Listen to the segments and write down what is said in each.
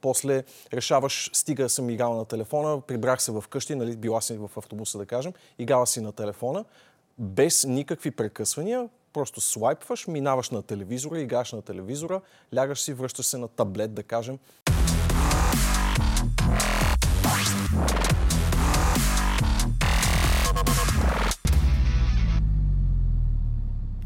После решаваш, стига съм играл на телефона, прибрах се вкъщи, нали, била си в автобуса да кажем, играла си на телефона, без никакви прекъсвания, просто слайпваш, минаваш на телевизора, играш на телевизора, лягаш си, връщаш се на таблет, да кажем.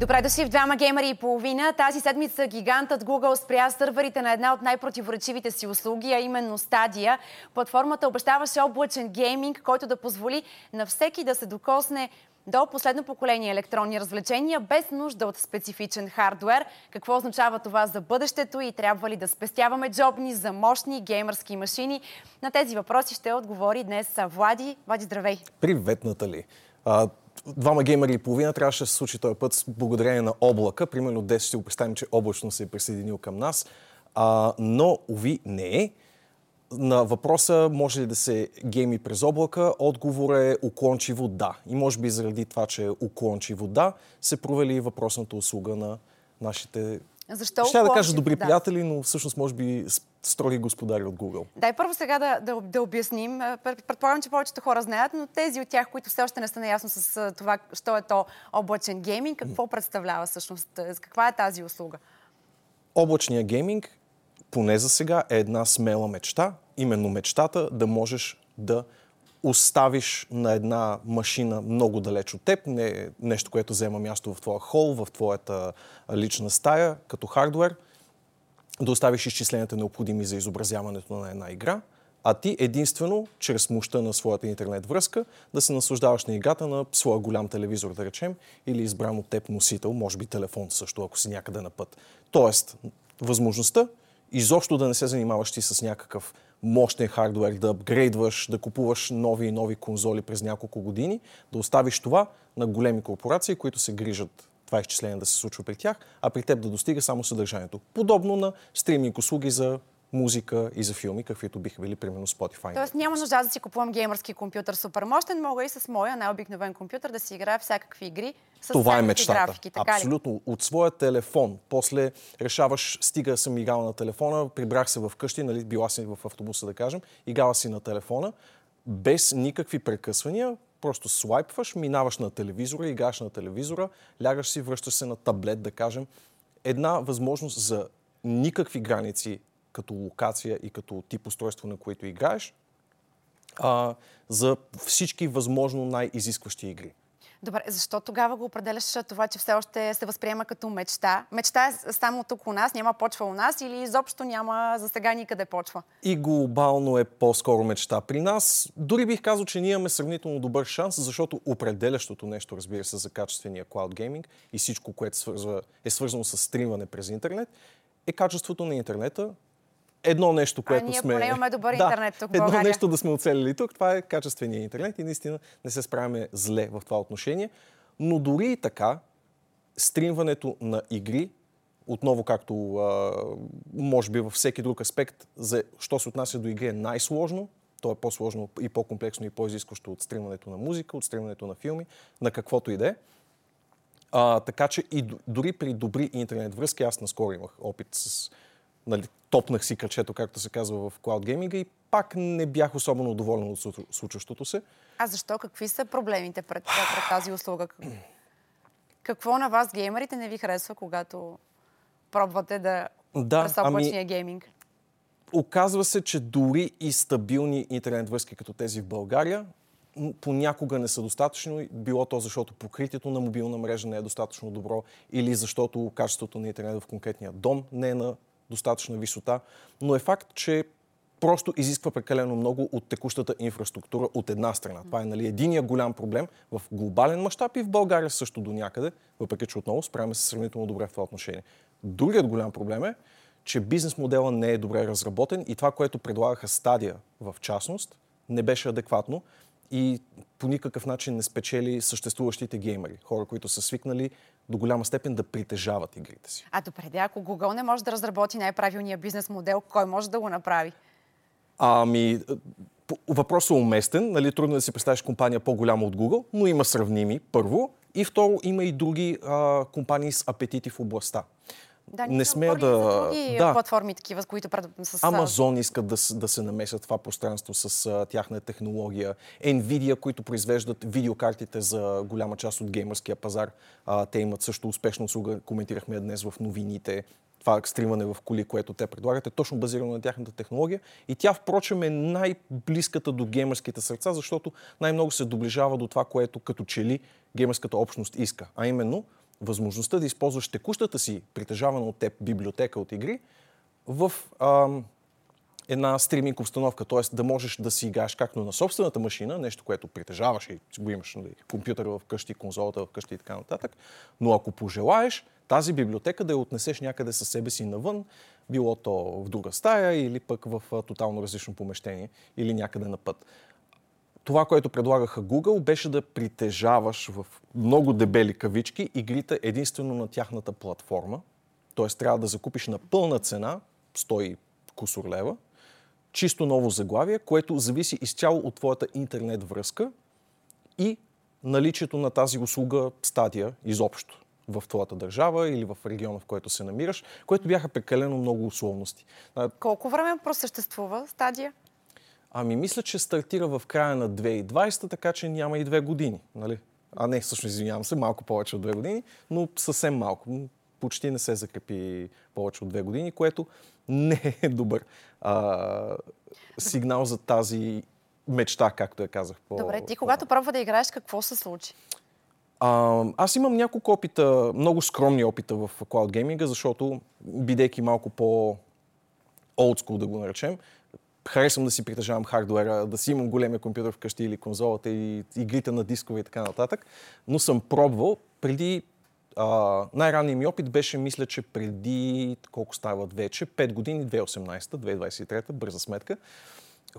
Добре дошли в двама геймери и половина. Тази седмица гигантът Google спря сървърите на една от най-противоречивите си услуги, а именно Stadia. Платформата обещаваше облачен гейминг, който да позволи на всеки да се докосне до последно поколение електронни развлечения без нужда от специфичен хардвер. Какво означава това за бъдещето и трябва ли да спестяваме джобни за мощни геймърски машини? На тези въпроси ще отговори днес Влади. Влади, здравей! Привет, Натали! Двама геймери и половина трябваше да се случи този път благодарение на облака. Примерно днес ще го представим, че облачно се е присъединил към нас. А, но, уви, не е. На въпроса може ли да се гейми през облака, отговор е уклончиво да. И може би заради това, че е уклончиво да, се провели въпросната услуга на нашите защо? Ще да кажа добри да. приятели, но всъщност може би строги господари от Google. Дай първо сега да, да, да обясним. Предполагам, че повечето хора знаят, но тези от тях, които все още не са наясно с това, що е то облачен гейминг, какво представлява всъщност? Каква е тази услуга? Облачният гейминг, поне за сега, е една смела мечта. Именно мечтата да можеш да оставиш на една машина много далеч от теб, не нещо, което взема място в твоя хол, в твоята лична стая, като хардвер, да оставиш изчисленията необходими за изобразяването на една игра, а ти единствено, чрез мощта на своята интернет връзка, да се наслаждаваш на играта на своя голям телевизор, да речем, или избран от теб носител, може би телефон също, ако си някъде на път. Тоест, възможността изобщо да не се занимаваш ти с някакъв мощен хардвер, да апгрейдваш, да купуваш нови и нови конзоли през няколко години, да оставиш това на големи корпорации, които се грижат това изчисление да се случва при тях, а при теб да достига само съдържанието. Подобно на стриминг услуги за музика и за филми, каквито биха били примерно Spotify. Тоест няма нужда да си купувам геймърски компютър супер мощен, мога и с моя най-обикновен компютър да си играя всякакви игри с Това е мечтата. графики. Абсолютно. Ли? От своя телефон. После решаваш, стига съм играл на телефона, прибрах се вкъщи, нали, била си в автобуса да кажем, играла си на телефона, без никакви прекъсвания, просто слайпваш, минаваш на телевизора, играш на телевизора, лягаш си, връщаш се на таблет, да кажем. Една възможност за никакви граници като локация и като тип устройство, на което играеш, а, за всички възможно най-изискващи игри. Добре, защо тогава го определяш това, че все още се възприема като мечта? Мечта е само тук у нас, няма почва у нас или изобщо няма за сега никъде почва? И глобално е по-скоро мечта при нас. Дори бих казал, че ние имаме сравнително добър шанс, защото определящото нещо, разбира се, за качествения клауд гейминг и всичко, което свързва, е свързано с стримване през интернет, е качеството на интернета, едно нещо, което а, ние сме... поне имаме добър да, интернет тук Едно нещо да сме оцелили тук, това е качествения интернет и наистина не се справяме зле в това отношение. Но дори и така, стримването на игри, отново както а, може би във всеки друг аспект, за, що се отнася до игри е най-сложно, то е по-сложно и по-комплексно и по-изискващо от стримането на музика, от стримането на филми, на каквото и да е. А, така че и дори при добри интернет връзки, аз наскоро имах опит с нали, топнах си кръчето, както се казва в клауд гейминга и пак не бях особено доволен от случващото се. А защо? Какви са проблемите пред, пред тази услуга? Какво на вас, геймерите, не ви харесва, когато пробвате да, да ами, гейминг? Оказва се, че дори и стабилни интернет връзки като тези в България понякога не са достатъчно, било то защото покритието на мобилна мрежа не е достатъчно добро или защото качеството на интернет в конкретния дом не е на достатъчна висота, но е факт, че просто изисква прекалено много от текущата инфраструктура от една страна. Това е нали, единия голям проблем в глобален мащаб и в България също до някъде, въпреки че отново справяме се сравнително добре в това отношение. Другият голям проблем е, че бизнес модела не е добре разработен и това, което предлагаха стадия в частност, не беше адекватно и по никакъв начин не спечели съществуващите геймери. Хора, които са свикнали до голяма степен да притежават игрите си. А добре, да, ако Google не може да разработи най-правилния бизнес модел, кой може да го направи? Ами, въпросът е уместен. Нали, трудно е да си представиш компания по-голяма от Google, но има сравними, първо. И второ, има и други а, компании с апетити в областта. Да, не смея да... да. платформи такива, с които... С... Амазон искат да, да се намесят това пространство с а, тяхна технология. Nvidia, които произвеждат видеокартите за голяма част от геймърския пазар, а, те имат също успешна услуга, коментирахме днес в новините това стримане в коли, което те предлагат, е точно базирано на тяхната технология. И тя, впрочем, е най-близката до геймерските сърца, защото най-много се доближава до това, което като че ли геймерската общност иска. А именно възможността да използваш текущата си, притежавана от теб библиотека от игри, в ам, една стриминг обстановка, т.е. да можеш да си играеш както на собствената машина, нещо, което притежаваш и го имаш, нали, компютъра вкъщи, конзолата вкъщи и така нататък, но ако пожелаеш, тази библиотека да я отнесеш някъде със себе си навън, било то в друга стая или пък в тотално различно помещение или някъде на път. Това, което предлагаха Google, беше да притежаваш в много дебели кавички игрите единствено на тяхната платформа. Т.е. трябва да закупиш на пълна цена, 100 кусор лева, чисто ново заглавие, което зависи изцяло от твоята интернет връзка и наличието на тази услуга стадия изобщо в твоята държава или в региона, в който се намираш, което бяха прекалено много условности. Колко време просъществува стадия? Ами мисля, че стартира в края на 2020, така че няма и две години. Нали? А не, всъщност извинявам се, малко повече от две години, но съвсем малко. Почти не се закрепи повече от две години, което не е добър а, сигнал за тази мечта, както я казах. По, Добре, ти когато пробва да играеш, какво се случи? А, аз имам няколко опита, много скромни опита в Cloud Gaming, защото, бидейки малко по олдскул да го наречем, харесвам да си притежавам хардуера, да си имам големия компютър вкъщи или конзолата и игрите на дискове и така нататък, но съм пробвал преди Uh, най-ранният ми опит беше, мисля, че преди, колко стават вече, 5 години, 2018, 2023, бърза сметка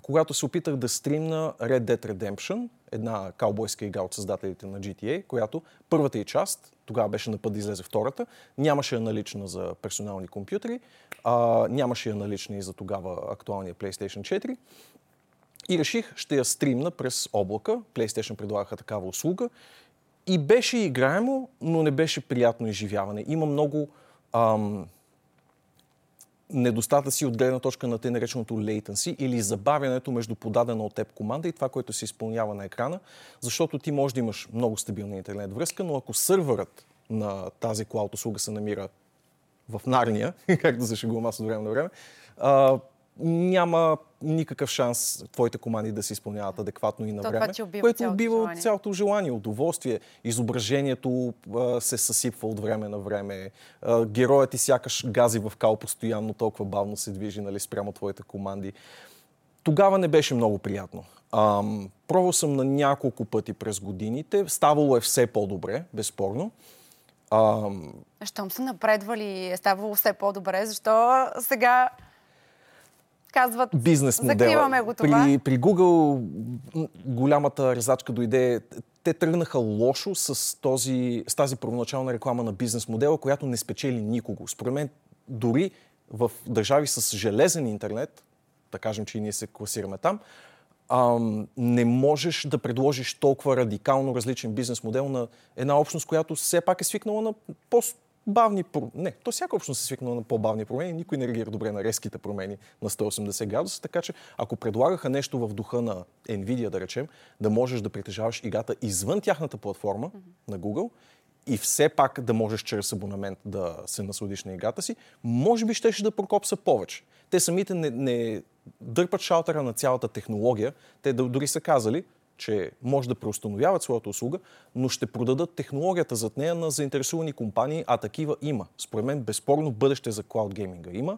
когато се опитах да стримна Red Dead Redemption, една каубойска игра от създателите на GTA, която първата и част, тогава беше на път да излезе втората, нямаше я налична за персонални компютри, а, нямаше я налична и за тогава актуалния PlayStation 4. И реших, ще я стримна през облака. PlayStation предлагаха такава услуга. И беше играемо, но не беше приятно изживяване. Има много ам, недостатъци от гледна точка на те нареченото latency или забавянето между подадена от теб команда и това, което се изпълнява на екрана, защото ти може да имаш много стабилна интернет връзка, но ако сървърът на тази клауд услуга се намира в Нарния, както се шегувам време на време, няма никакъв шанс твоите команди да се изпълняват адекватно и на То, време, убива което цялото убива желание. цялото желание, удоволствие, изображението а, се съсипва от време на време, а, героят ти сякаш гази в кал постоянно, толкова бавно се движи нали, спрямо твоите команди. Тогава не беше много приятно. Ам, пробвал съм на няколко пъти през годините, ставало е все по-добре, безспорно. Ам, Щом са напредвали, е ставало все по-добре, защо сега казват, бизнес модела. закриваме го това. При, при Google голямата резачка дойде. Те тръгнаха лошо с, този, с тази първоначална реклама на бизнес модела, която не спечели никого. Според мен, дори в държави с железен интернет, да кажем, че и ние се класираме там, ам, не можеш да предложиш толкова радикално различен бизнес модел на една общност, която все пак е свикнала на по бавни про- Не, то всяка общност е свикнала на по-бавни промени. Никой не реагира добре на резките промени на 180 градуса, така че ако предлагаха нещо в духа на Nvidia, да речем, да можеш да притежаваш играта извън тяхната платформа mm-hmm. на Google и все пак да можеш чрез абонамент да се насладиш на играта си, може би щеше да прокопса повече. Те самите не, не дърпат шалтера на цялата технология. Те дори са казали, че може да преустановяват своята услуга, но ще продадат технологията зад нея на заинтересувани компании, а такива има. Според мен, безспорно бъдеще за клауд гейминга има.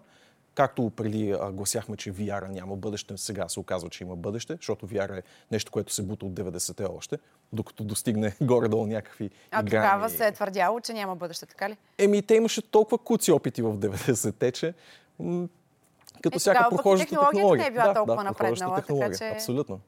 Както преди а, гласяхме, че VR няма бъдеще, сега се оказва, че има бъдеще, защото VR е нещо, което се бута от 90-те още, докато достигне горе-долу някакви А играни... тогава се е твърдяло, че няма бъдеще, така ли? Еми, те имаше толкова куци опити в 90-те, че като Е, всяка прохождаща технологията технология. не е била да, толкова да, напреднала, така технология. че- Абсолютно.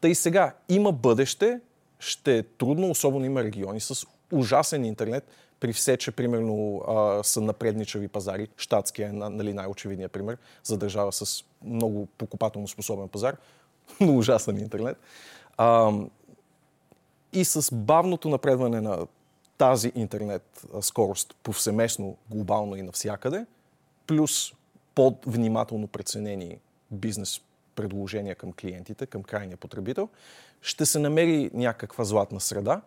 Та и сега има бъдеще, ще е трудно, особено има региони с ужасен интернет, при все, че примерно а, са напредничави пазари. Штатския е на- нали, най-очевидният пример за държава с много покупателно способен пазар, но ужасен интернет. А, и с бавното напредване на тази интернет скорост повсеместно, глобално и навсякъде, плюс по-внимателно преценени бизнес предложения към клиентите, към крайния потребител, ще се намери някаква златна среда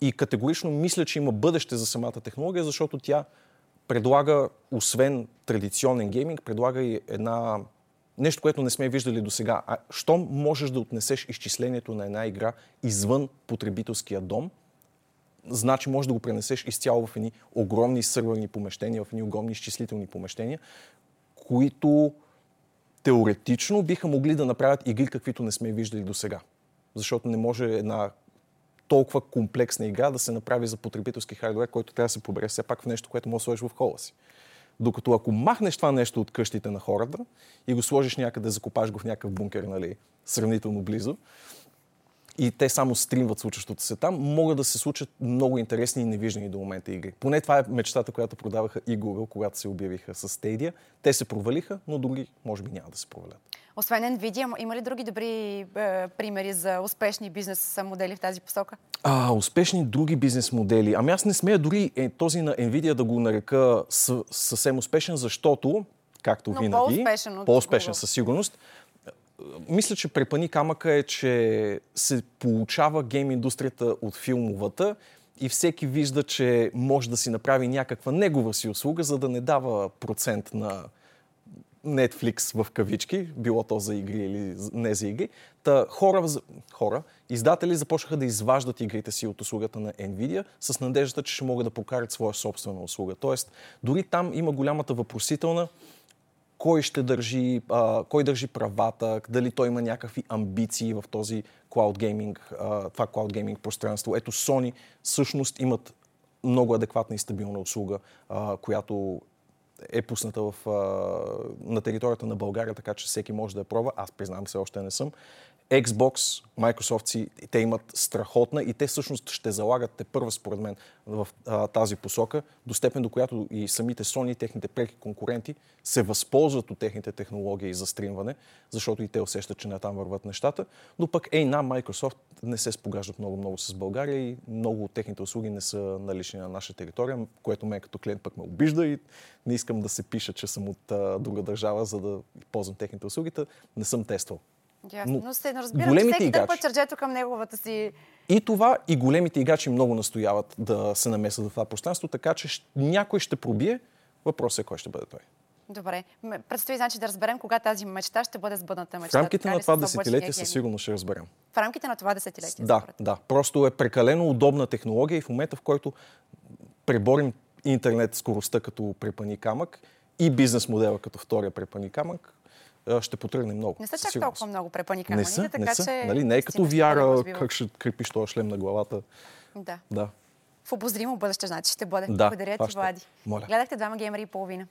и категорично мисля, че има бъдеще за самата технология, защото тя предлага, освен традиционен гейминг, предлага и една нещо, което не сме виждали до сега. А щом можеш да отнесеш изчислението на една игра извън потребителския дом, значи можеш да го пренесеш изцяло в едни огромни сървърни помещения, в едни огромни изчислителни помещения, които теоретично биха могли да направят игри, каквито не сме виждали до сега. Защото не може една толкова комплексна игра да се направи за потребителски хардвер, който трябва да се побере все пак в нещо, което може да сложиш в хола си. Докато ако махнеш това нещо от къщите на хората и го сложиш някъде, закопаш го в някакъв бункер, нали, сравнително близо, и те само стримват случващото се там, могат да се случат много интересни и невиждани до момента игри. Поне това е мечтата, която продаваха и Google, когато се обявиха с Stadia. Те се провалиха, но други може би няма да се провалят. Освен Nvidia, има ли други добри е, примери за успешни бизнес модели в тази посока? А, успешни други бизнес модели. Ами аз не смея дори е, този на Nvidia да го нарека съвсем успешен, защото, както Но винаги, по-успешен, по-успешен със сигурност, мисля, че препани камъка е, че се получава гейм индустрията от филмовата и всеки вижда, че може да си направи някаква негова си услуга, за да не дава процент на Netflix в кавички, било то за игри или не за игри. Та хора, хора, издатели започнаха да изваждат игрите си от услугата на Nvidia с надеждата, че ще могат да покарат своя собствена услуга. Тоест, дори там има голямата въпросителна кой ще държи, а, кой държи правата, дали той има някакви амбиции в този cloud gaming, а, това cloud gaming пространство. Ето Sony всъщност имат много адекватна и стабилна услуга, а, която е пусната в, а, на територията на България, така че всеки може да я пробва. Аз признавам се, още не съм. Xbox, Microsoft си, те имат страхотна и те всъщност ще залагат те първа, според мен, в а, тази посока, до степен до която и самите Sony и техните преки конкуренти се възползват от техните технологии за стримване, защото и те усещат, че не там върват нещата. Но пък ей на Microsoft не се спогаждат много-много с България и много от техните услуги не са налични на наша територия, което мен като клиент пък ме обижда и не искам да се пиша, че съм от а, друга държава, за да ползвам техните услуги. Не съм тествал. Ясно. Но, се разбира, големите че всеки играчи, чарджето към неговата си... И това, и големите играчи много настояват да се намесат в това пространство, така че някой ще пробие. Въпросът е кой ще бъде той. Добре. Предстои значи да разберем кога тази мечта ще бъде сбъдната мечта. В рамките на това десетилетие със сигурност ще разберем. В рамките на това десетилетие? Да, да. Просто е прекалено удобна технология и в момента, в който преборим интернет скоростта като препани камък и бизнес модела като втория препани камък, ще потръгне много. Не са чак толкова много препани камъните, не са, така не са. че... Нали, не е като вяра, как ще крепиш този шлем на главата. Да. да. В обозримо бъдеще, значи ще бъде. Да, Благодаря ти, Влади. Моля. Гледахте двама геймери и половина.